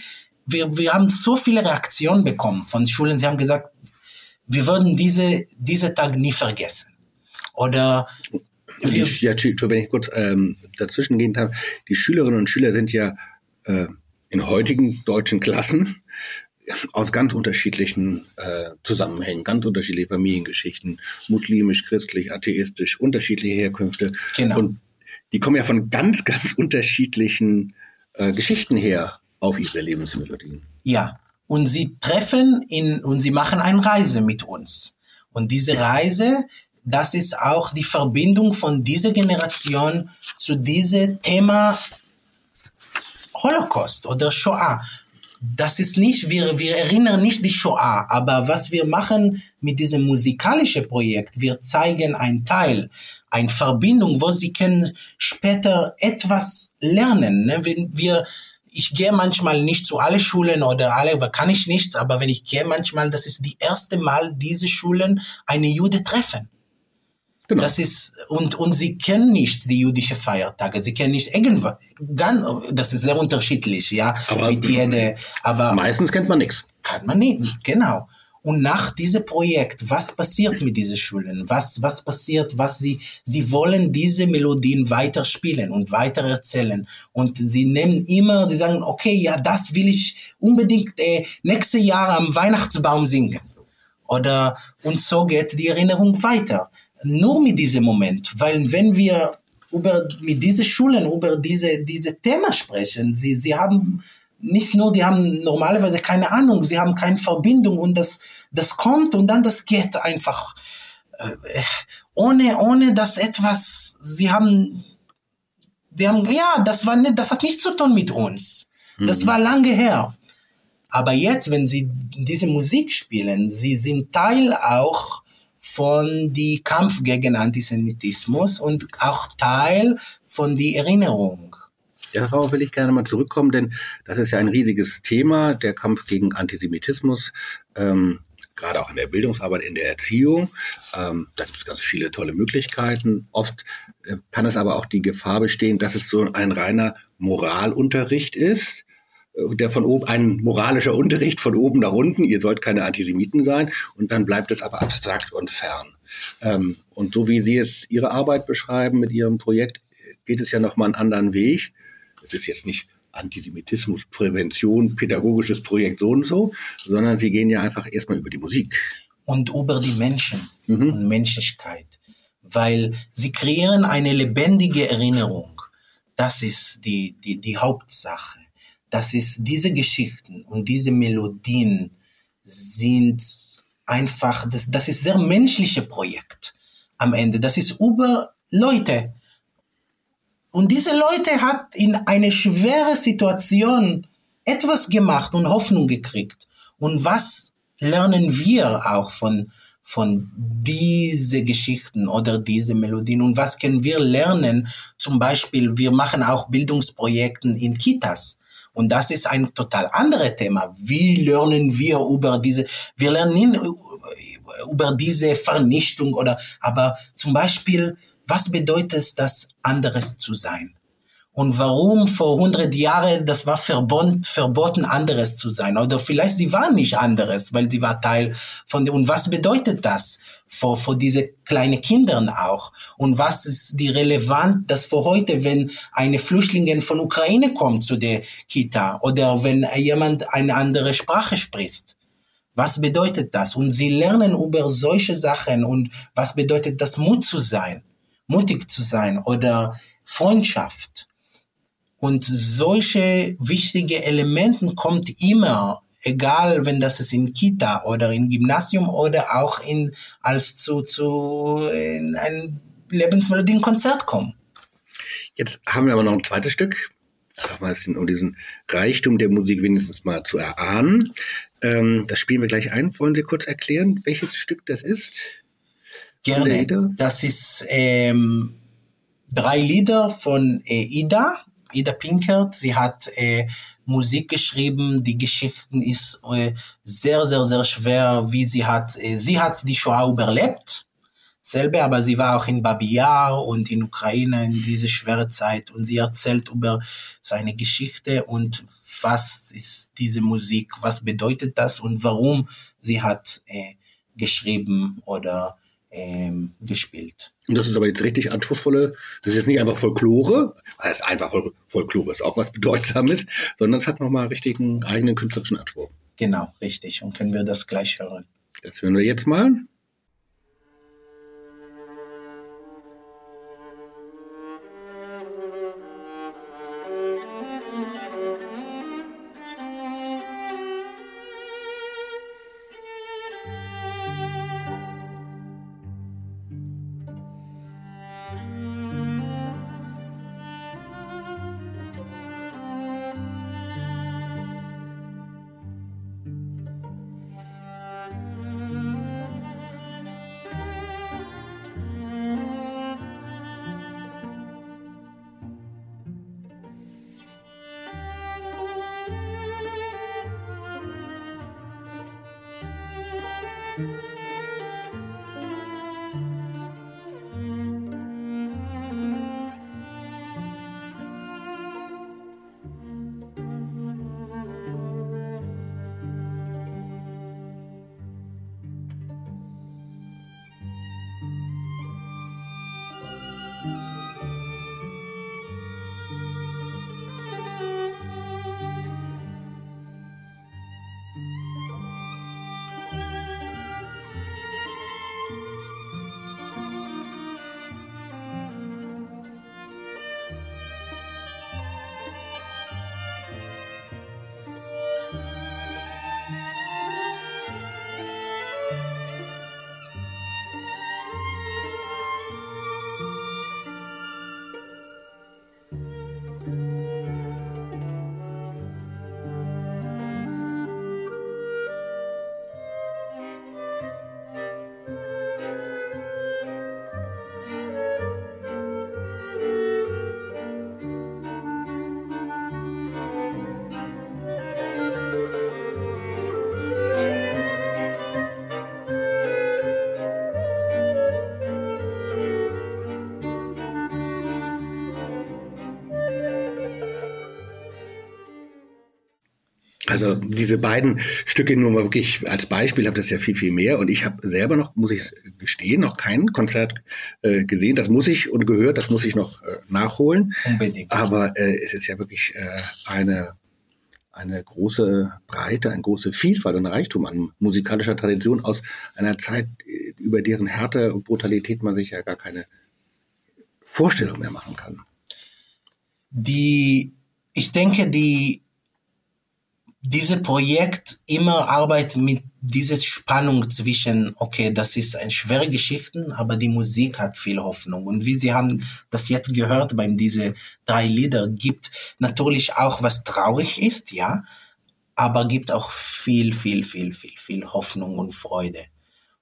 wir, wir haben so viele Reaktionen bekommen von Schulen. Sie haben gesagt, wir würden diese, diese Tag nie vergessen. Oder wir, ja, wenn ich kurz ähm, dazwischen gehen darf, die Schülerinnen und Schüler sind ja äh, in heutigen deutschen Klassen aus ganz unterschiedlichen äh, Zusammenhängen, ganz unterschiedliche Familiengeschichten, muslimisch, christlich, atheistisch, unterschiedliche Herkünfte. Genau. Und die kommen ja von ganz, ganz unterschiedlichen äh, Geschichten her auf ihre Lebensmelodien. Ja, und sie treffen in, und sie machen eine Reise mit uns. Und diese Reise, das ist auch die Verbindung von dieser Generation zu diesem Thema Holocaust oder Shoah das ist nicht, wir, wir erinnern nicht die Shoah, aber was wir machen mit diesem musikalischen Projekt, wir zeigen einen Teil, eine Verbindung, wo sie können später etwas lernen. Ne? Wenn wir, ich gehe manchmal nicht zu alle Schulen oder alle, kann ich nicht, aber wenn ich gehe manchmal, das ist die erste Mal, diese Schulen eine Jude treffen. Genau. Das ist, und, und sie kennen nicht die jüdische Feiertage. Sie kennen nicht irgendwas. Das ist sehr unterschiedlich, ja. Aber, mit jede, aber meistens kennt man nichts. Kann man nicht, genau. Und nach diesem Projekt, was passiert mit diesen Schulen? Was, was passiert, was sie, sie wollen diese Melodien weiterspielen und weiter erzählen. Und sie nehmen immer, sie sagen, okay, ja, das will ich unbedingt äh, nächstes Jahr am Weihnachtsbaum singen. Oder, und so geht die Erinnerung weiter nur mit diesem Moment, weil wenn wir über, mit diesen Schulen über diese, diese Thema sprechen, sie, sie haben nicht nur, die haben normalerweise keine Ahnung, sie haben keine Verbindung und das, das kommt und dann das geht einfach äh, ohne, ohne dass etwas, sie haben, die haben, ja, das war nicht, das hat nichts zu tun mit uns. Das mhm. war lange her. Aber jetzt, wenn sie diese Musik spielen, sie sind Teil auch von die Kampf gegen Antisemitismus und auch Teil von die Erinnerung. Darauf will ich gerne mal zurückkommen, denn das ist ja ein riesiges Thema, der Kampf gegen Antisemitismus, ähm, gerade auch in der Bildungsarbeit, in der Erziehung. Ähm, da gibt es ganz viele tolle Möglichkeiten. Oft äh, kann es aber auch die Gefahr bestehen, dass es so ein reiner Moralunterricht ist, der von oben, ein moralischer Unterricht von oben nach unten, ihr sollt keine Antisemiten sein, und dann bleibt es aber abstrakt und fern. Ähm, und so wie Sie es Ihre Arbeit beschreiben mit Ihrem Projekt, geht es ja nochmal einen anderen Weg. Es ist jetzt nicht Antisemitismus, Prävention, pädagogisches Projekt so und so, sondern Sie gehen ja einfach erstmal über die Musik. Und über die Menschen mhm. und Menschlichkeit. Weil Sie kreieren eine lebendige Erinnerung. Das ist die, die, die Hauptsache das ist diese Geschichten und diese Melodien sind einfach, das, das ist sehr menschliche Projekt am Ende. Das ist über Leute. Und diese Leute hat in eine schwere Situation etwas gemacht und Hoffnung gekriegt. Und was lernen wir auch von, von diese Geschichten oder diese Melodien und was können wir lernen? Zum Beispiel, wir machen auch Bildungsprojekte in Kitas. Und das ist ein total anderes Thema. Wie lernen wir über diese, wir lernen über diese Vernichtung oder, aber zum Beispiel, was bedeutet es, das anderes zu sein? Und warum vor 100 Jahren das war verbot, verboten, anderes zu sein. Oder vielleicht sie waren nicht anderes, weil sie war Teil von. Und was bedeutet das für, für diese kleinen Kindern auch? Und was ist die relevant, das für heute, wenn eine Flüchtlinge von Ukraine kommt zu der Kita oder wenn jemand eine andere Sprache spricht? Was bedeutet das? Und sie lernen über solche Sachen und was bedeutet das, Mut zu sein, mutig zu sein oder Freundschaft. Und solche wichtige Elementen kommt immer, egal wenn das ist in Kita oder in Gymnasium oder auch in, als zu, zu in ein Lebensmelodienkonzert kommen. Jetzt haben wir aber noch ein zweites Stück, sag mal, um diesen Reichtum der Musik wenigstens mal zu erahnen. Ähm, das spielen wir gleich ein. Wollen Sie kurz erklären, welches Stück das ist? Gerne. Das ist ähm, drei Lieder von äh, Ida. Ida Pinkert. Sie hat äh, Musik geschrieben. Die Geschichten ist äh, sehr, sehr, sehr schwer, wie sie hat. Äh, sie hat die Shoah überlebt selber, aber sie war auch in Babi Yar und in Ukraine in diese schwere Zeit und sie erzählt über seine Geschichte und was ist diese Musik, was bedeutet das und warum sie hat äh, geschrieben oder ähm, gespielt. Und das ist aber jetzt richtig anspruchsvolle, das ist jetzt nicht einfach Folklore, das ist einfach Folklore, ist auch was Bedeutsames, sondern es hat nochmal richtigen eigenen künstlerischen Anspruch. Genau, richtig. Und können wir das gleich hören. Das hören wir jetzt mal. Also diese beiden Stücke nur mal wirklich als Beispiel, habe das ja viel, viel mehr. Und ich habe selber noch, muss ich gestehen, noch kein Konzert äh, gesehen. Das muss ich und gehört, das muss ich noch äh, nachholen. Unbedingt. Aber äh, es ist ja wirklich äh, eine, eine große Breite, eine große Vielfalt und Reichtum an musikalischer Tradition aus einer Zeit, äh, über deren Härte und Brutalität man sich ja gar keine Vorstellung mehr machen kann. Die, ich denke, die dieses Projekt immer arbeitet mit dieser Spannung zwischen, okay, das ist eine schwere Geschichte, aber die Musik hat viel Hoffnung. Und wie Sie haben das jetzt gehört beim diese drei Lieder, gibt natürlich auch was traurig ist, ja, aber gibt auch viel, viel, viel, viel, viel Hoffnung und Freude.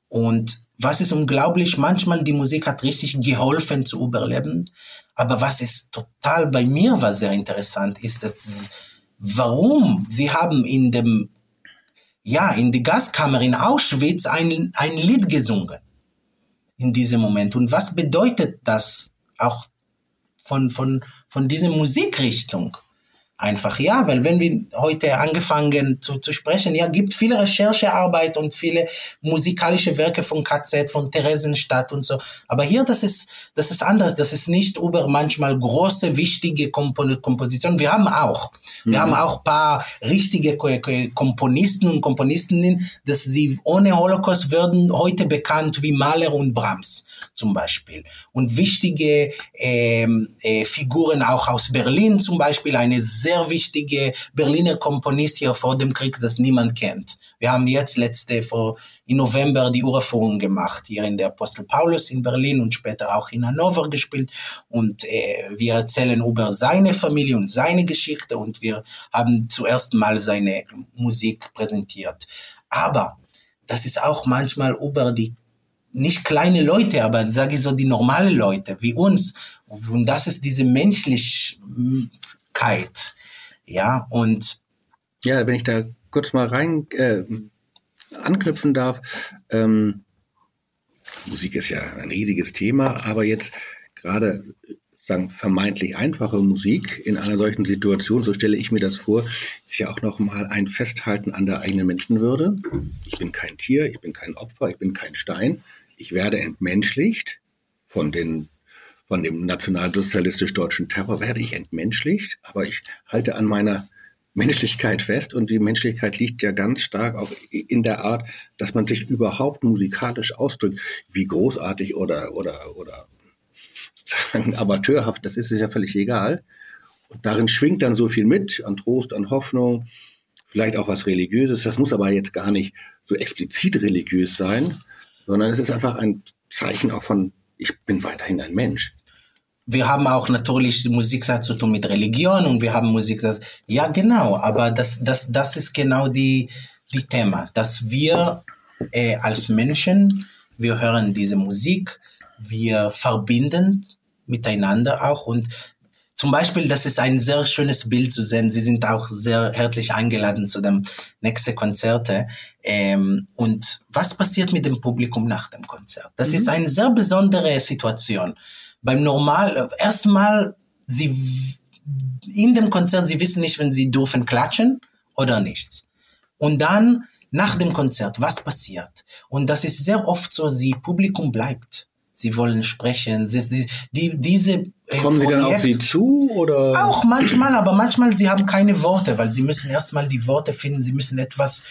Und was ist unglaublich, manchmal die Musik hat richtig geholfen zu überleben, aber was ist total bei mir war sehr interessant, ist, dass warum sie haben in dem, ja, in die Gaskammer in Auschwitz ein, ein Lied gesungen in diesem Moment. Und was bedeutet das auch von, von, von dieser Musikrichtung. Einfach ja, weil wenn wir heute angefangen zu, zu sprechen, ja, gibt viele Recherchearbeit und viele musikalische Werke von KZ, von Theresienstadt und so. Aber hier, das ist, das ist anders. Das ist nicht über manchmal große, wichtige Kompon Kompositionen. Wir haben auch, mhm. wir haben auch paar richtige Komponisten und Komponistinnen, dass sie ohne Holocaust werden heute bekannt wie Mahler und Brahms zum Beispiel. Und wichtige ähm, äh, Figuren auch aus Berlin zum Beispiel, eine sehr wichtige Berliner Komponist hier vor dem Krieg, das niemand kennt. Wir haben jetzt letzte vor im November die Uraufführung gemacht hier in der Apostel Paulus in Berlin und später auch in Hannover gespielt und äh, wir erzählen über seine Familie und seine Geschichte und wir haben zuerst mal seine Musik präsentiert. Aber das ist auch manchmal über die nicht kleine Leute, aber sage ich so die normale Leute wie uns. Und das ist diese Menschlichkeit, ja, und. Ja, wenn ich da kurz mal rein äh, anknüpfen darf. Ähm, Musik ist ja ein riesiges Thema, aber jetzt gerade sagen vermeintlich einfache Musik in einer solchen Situation, so stelle ich mir das vor, ist ja auch nochmal ein Festhalten an der eigenen Menschenwürde. Ich bin kein Tier, ich bin kein Opfer, ich bin kein Stein. Ich werde entmenschlicht von den von dem nationalsozialistisch-deutschen Terror werde ich entmenschlicht, aber ich halte an meiner Menschlichkeit fest und die Menschlichkeit liegt ja ganz stark auch in der Art, dass man sich überhaupt musikalisch ausdrückt, wie großartig oder oder oder sagen, amateurhaft, das ist es ja völlig egal. Und darin schwingt dann so viel mit an Trost, an Hoffnung, vielleicht auch was Religiöses. Das muss aber jetzt gar nicht so explizit religiös sein, sondern es ist einfach ein Zeichen auch von, ich bin weiterhin ein Mensch wir haben auch natürlich Musik zu tun mit Religion und wir haben Musik, das, ja genau, aber das, das, das ist genau die, die Thema, dass wir äh, als Menschen, wir hören diese Musik, wir verbinden miteinander auch und zum Beispiel, das ist ein sehr schönes Bild zu sehen. Sie sind auch sehr herzlich eingeladen zu dem nächsten Konzerte. Ähm, und was passiert mit dem Publikum nach dem Konzert? Das mhm. ist eine sehr besondere Situation beim Normal, erstmal, sie, in dem Konzert, sie wissen nicht, wenn sie dürfen klatschen oder nichts. Und dann, nach dem Konzert, was passiert? Und das ist sehr oft so, sie, Publikum bleibt. Sie wollen sprechen. Sie, sie, die, diese äh, Kommen Projekt, sie dann auf Sie zu oder? Auch manchmal, aber manchmal sie haben keine Worte, weil sie müssen erstmal die Worte finden. Sie müssen etwas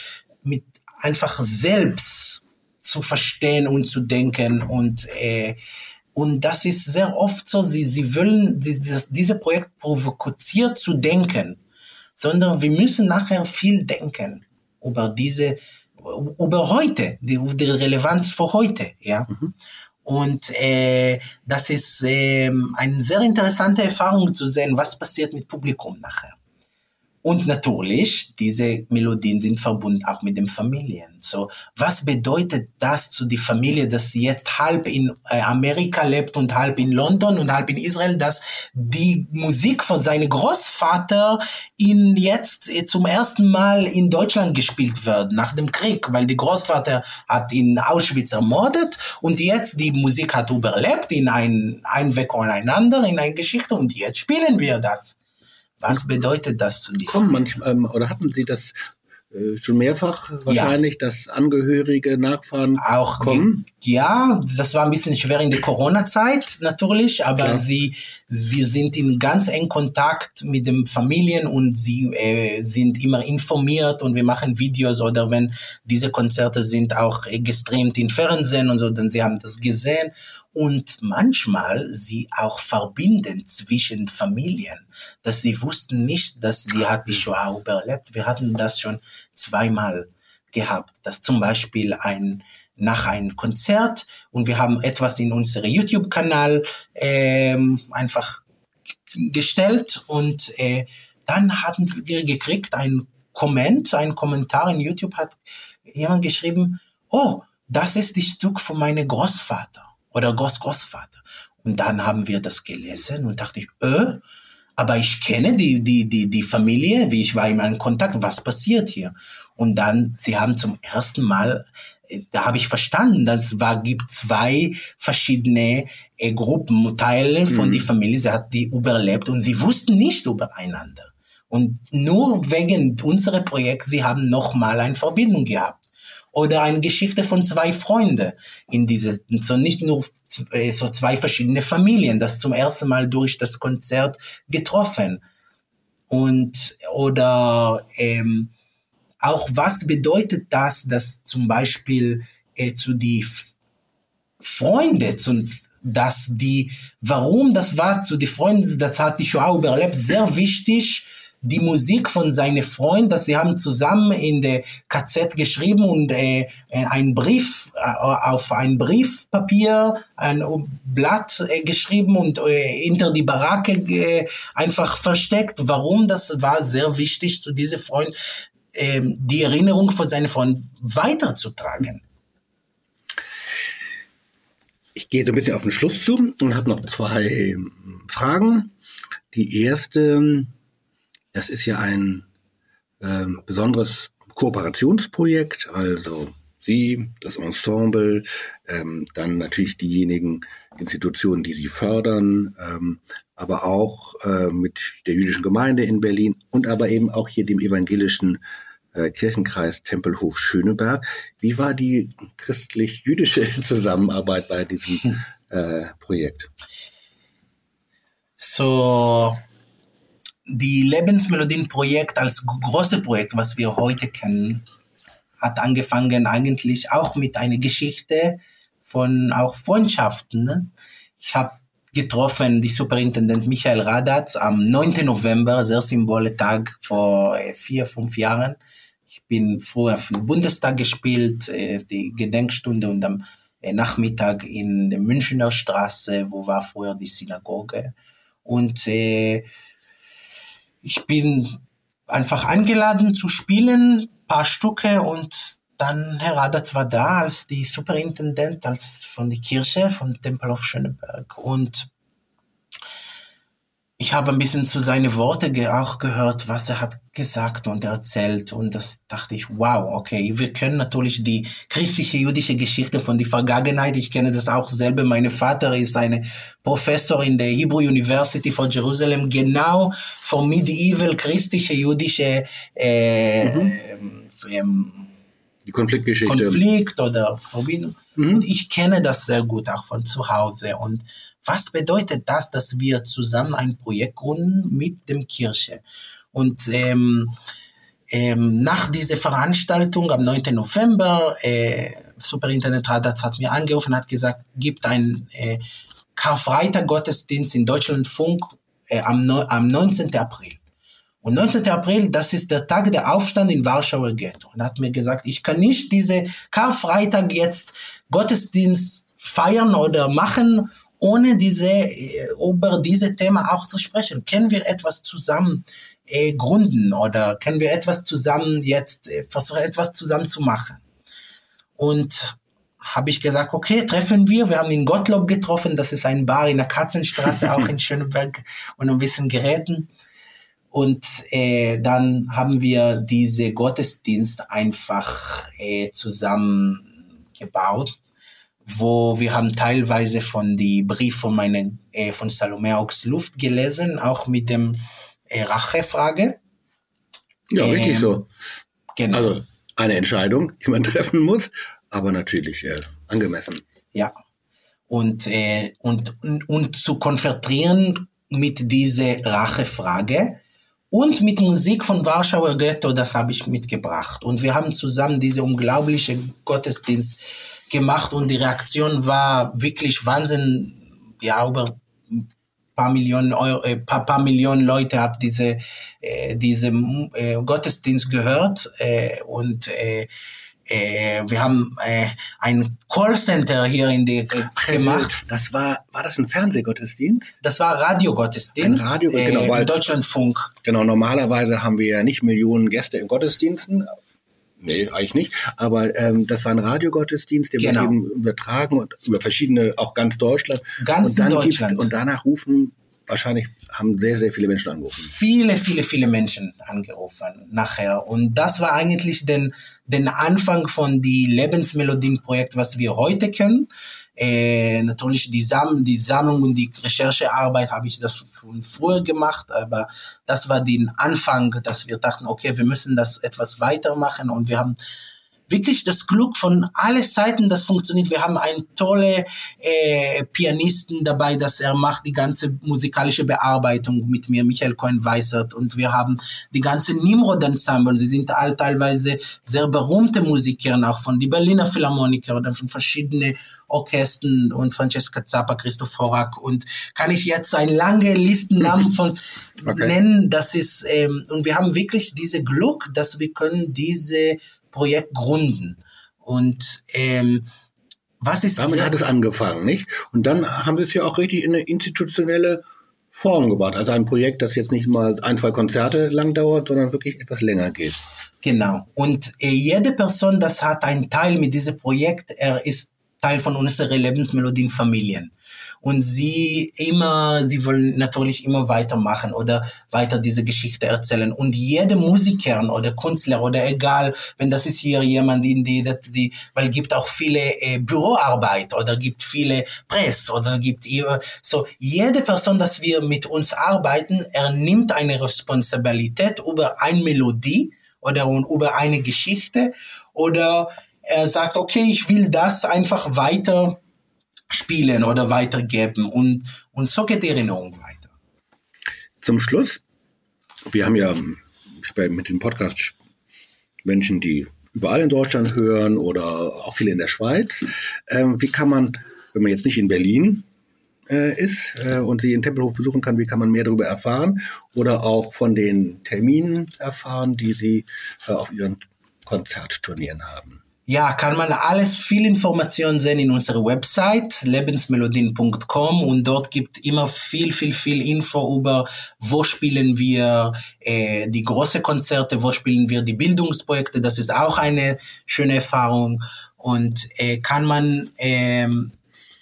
mit einfach selbst zu verstehen und zu denken und äh, und das ist sehr oft so, sie, sie wollen dieses, diese Projekt provoziert zu denken, sondern wir müssen nachher viel denken über diese, über heute, die, die Relevanz für heute, ja. Mhm. Und äh, das ist äh, eine sehr interessante Erfahrung zu sehen, was passiert mit Publikum nachher. Und natürlich, diese Melodien sind verbunden auch mit den Familien. So, was bedeutet das zu die Familie, dass sie jetzt halb in äh, Amerika lebt und halb in London und halb in Israel, dass die Musik von seinem Großvater in jetzt äh, zum ersten Mal in Deutschland gespielt wird nach dem Krieg, weil der Großvater hat in Auschwitz ermordet und jetzt die Musik hat überlebt in ein Einweg einander in eine Geschichte und jetzt spielen wir das. Was bedeutet das zu dir? Kommen manchmal, ähm, oder hatten Sie das äh, schon mehrfach wahrscheinlich, ja. dass Angehörige, Nachfahren auch kommen? Ja, das war ein bisschen schwer in der Corona-Zeit natürlich, aber Klar. sie, wir sind in ganz eng Kontakt mit den Familien und sie äh, sind immer informiert und wir machen Videos oder wenn diese Konzerte sind auch gestreamt im Fernsehen und so, dann sie haben das gesehen und manchmal sie auch verbinden zwischen Familien, dass sie wussten nicht, dass sie hat die Shoah überlebt. Wir hatten das schon zweimal gehabt, dass zum Beispiel ein nach einem Konzert und wir haben etwas in unsere YouTube-Kanal ähm, einfach gestellt und äh, dann hatten wir gekriegt ein Comment, ein Kommentar in YouTube hat jemand geschrieben, oh, das ist das Stück von meinem Großvater oder Großgroßvater. Und dann haben wir das gelesen und dachte ich, äh, aber ich kenne die, die, die, die Familie, wie ich war immer in Kontakt, was passiert hier? Und dann, sie haben zum ersten Mal, äh, da habe ich verstanden, dass es war, gibt zwei verschiedene äh, Gruppenteile von Mhm. der Familie, sie hat die überlebt und sie wussten nicht übereinander. Und nur wegen unserer Projekt, sie haben nochmal eine Verbindung gehabt. Oder eine Geschichte von zwei Freunden in diese, so nicht nur äh, so zwei verschiedene Familien, das zum ersten Mal durch das Konzert getroffen. Und, oder, ähm, auch was bedeutet das, dass zum Beispiel äh, zu die F Freunde, zu, dass die, warum das war zu die Freunde, das hat die Shoah überlebt, sehr wichtig, die Musik von seinen Freunden, dass sie haben zusammen in der KZ geschrieben und äh, einen Brief äh, auf ein Briefpapier, ein Blatt äh, geschrieben und äh, hinter die Baracke äh, einfach versteckt. Warum? Das war sehr wichtig zu diesem Freund, ähm, die Erinnerung von seinen Freunden weiterzutragen. Ich gehe so ein bisschen auf den Schluss zu und habe noch zwei Fragen. Die erste, das ist ja ein ähm, besonderes Kooperationsprojekt, also Sie, das Ensemble, ähm, dann natürlich diejenigen Institutionen, die Sie fördern, ähm, aber auch äh, mit der jüdischen Gemeinde in Berlin und aber eben auch hier dem evangelischen äh, Kirchenkreis Tempelhof Schöneberg. Wie war die christlich-jüdische Zusammenarbeit bei diesem äh, Projekt? So, die Lebensmelodien-Projekt als große Projekt, was wir heute kennen, hat angefangen eigentlich auch mit einer Geschichte von auch Freundschaften. Ne? Ich habe getroffen die Superintendent Michael Radatz am 9. November, sehr symbole Tag vor äh, vier, fünf Jahren. Ich bin früher für den Bundestag gespielt, äh, die Gedenkstunde und am äh, Nachmittag in der Münchner Straße, wo war früher die Synagoge. Und äh, ich bin einfach eingeladen zu spielen, paar Stücke und dann Herr Radatz war da als die Superintendent als von der Kirche, von Tempelhof Schöneberg. Und ich habe ein bisschen zu seinen Worten ge auch gehört, was er hat gesagt und erzählt. Und das dachte ich, wow, okay, wir können natürlich die christliche jüdische Geschichte von der Vergangenheit. Ich kenne das auch selber. Mein Vater ist ein Professor in der Hebrew University von Jerusalem, genau von medieval christliche jüdische äh, Mhm. ähm, Die Konfliktgeschichte. Konflikt oder Verbindung. Mhm. Und ich kenne das sehr gut auch von zu Hause. Und was bedeutet das, dass wir zusammen ein Projekt gründen mit dem Kirche? Und ähm, ähm, nach dieser Veranstaltung am 9. November, äh, Superintendent Radatz hat mir angerufen und hat gesagt, gibt ein äh, Karfreitag-Gottesdienst in Deutschlandfunk äh, am, neu- am 19. April. Und 19. April, das ist der Tag der Aufstand in Warschauer Ghetto. Und hat mir gesagt, ich kann nicht diese Karfreitag jetzt Gottesdienst feiern oder machen, ohne diese, äh, über diese Thema auch zu sprechen. Können wir etwas zusammen äh, gründen oder können wir etwas zusammen jetzt äh, versuchen, etwas zusammen zu machen? Und habe ich gesagt, okay, treffen wir. Wir haben in Gottlob getroffen, das ist ein Bar in der Katzenstraße, auch in Schöneberg, und ein bisschen geräten. Und äh, dann haben wir diese Gottesdienst einfach äh, zusammen gebaut, wo wir haben teilweise von die Brief von meine äh, von Salome Aux Luft gelesen, auch mit dem äh, Rachefrage. Ja, Ähm, richtig so. Genau. Also eine Entscheidung, die man treffen muss, aber natürlich äh, angemessen. Ja. Und, äh, und, und, und zu konfrontieren mit dieser Rachefrage und mit Musik von Warschauer Ghetto, das habe ich mitgebracht. Und wir haben zusammen diese unglaubliche Gottesdienst gemacht und die Reaktion war wirklich Wahnsinn. Ja, über ein paar Millionen Euro, äh, paar, paar Millionen Leute haben diese, äh, diese äh, Gottesdienst gehört äh, und äh, äh, wir haben äh, ein Callcenter hier in die gemacht. Das war, war das ein Fernsehgottesdienst? Das war Radiogottesdienst Ein Radio- äh, genau, weil- Deutschlandfunk. Genau, normalerweise haben wir ja nicht Millionen Gäste in Gottesdiensten. Nee, eigentlich nicht. Aber ähm, das war ein Radiogottesdienst, der Genau. wird eben übertragen und über verschiedene, auch ganz Deutschland. Ganz und dann Deutschland. Und danach rufen wahrscheinlich haben sehr, sehr viele Menschen angerufen. Viele, viele, viele Menschen angerufen nachher. Und das war eigentlich den, den Anfang von die Lebensmelodien-Projekt, was wir heute kennen. Äh, natürlich die, Sam die Sammlung und die Recherchearbeit habe ich das von früher gemacht, aber das war den Anfang, dass wir dachten, okay, wir müssen das etwas weitermachen und wir haben wirklich das Glück von alle Seiten, das funktioniert. Wir haben einen tolle äh, Pianisten dabei, dass er macht die ganze musikalische Bearbeitung mit mir, Michael Cohen-Weissert. Und wir haben die ganze Nimrod-Ensemble. Sie sind all teilweise sehr berühmte Musiker, auch von die Berliner Philharmoniker oder von verschiedenen Orchestern und Francesca Zappa, Christoph Horak und kann ich jetzt eine lange Listennamen von okay. nennen. Das ist ähm, und wir haben wirklich diese Glück, dass wir können diese Projekt gründen. Und ähm, was ist Damit hat es angefangen, nicht? Und dann haben sie es ja auch richtig in eine institutionelle Form gebracht. Also ein Projekt, das jetzt nicht mal ein, zwei Konzerte lang dauert, sondern wirklich etwas länger geht. Genau. Und äh, jede Person, das hat einen Teil mit diesem Projekt, er ist Teil von unserer Lebensmelodienfamilien und sie immer, sie wollen natürlich immer weitermachen oder weiter diese Geschichte erzählen. Und jede Musiker oder Künstler oder egal, wenn das ist hier jemand, in die, die weil gibt auch viele äh, Büroarbeit oder gibt viele Press oder gibt so jede Person, dass wir mit uns arbeiten, er nimmt eine Responsabilität über eine Melodie oder über eine Geschichte oder er sagt, okay, ich will das einfach weiter spielen oder weitergeben und, und so geht die Erinnerung weiter. Zum Schluss, wir haben ja mit dem Podcast Menschen, die überall in Deutschland hören oder auch viele in der Schweiz. Ähm, wie kann man, wenn man jetzt nicht in Berlin äh, ist äh, und sie in Tempelhof besuchen kann, wie kann man mehr darüber erfahren oder auch von den Terminen erfahren, die sie äh, auf ihren Konzertturnieren haben? Ja, kann man alles, viel Informationen sehen in unserer Website lebensmelodien.com und dort gibt immer viel, viel, viel Info über, wo spielen wir äh, die großen Konzerte, wo spielen wir die Bildungsprojekte. Das ist auch eine schöne Erfahrung und äh, kann man äh,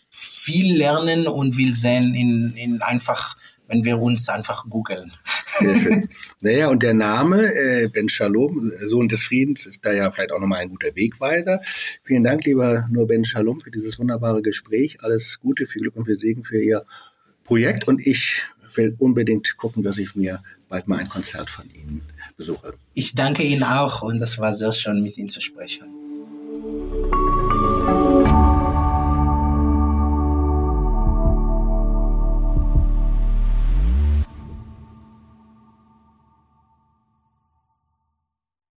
viel lernen und will sehen in, in einfach, wenn wir uns einfach googeln. Sehr schön. Naja, und der Name äh, Ben Shalom, Sohn des Friedens, ist da ja vielleicht auch nochmal ein guter Wegweiser. Vielen Dank, lieber nur Ben Shalom, für dieses wunderbare Gespräch. Alles Gute, viel Glück und viel Segen für Ihr Projekt. Und ich will unbedingt gucken, dass ich mir bald mal ein Konzert von Ihnen besuche. Ich danke Ihnen auch und das war sehr schön, mit Ihnen zu sprechen.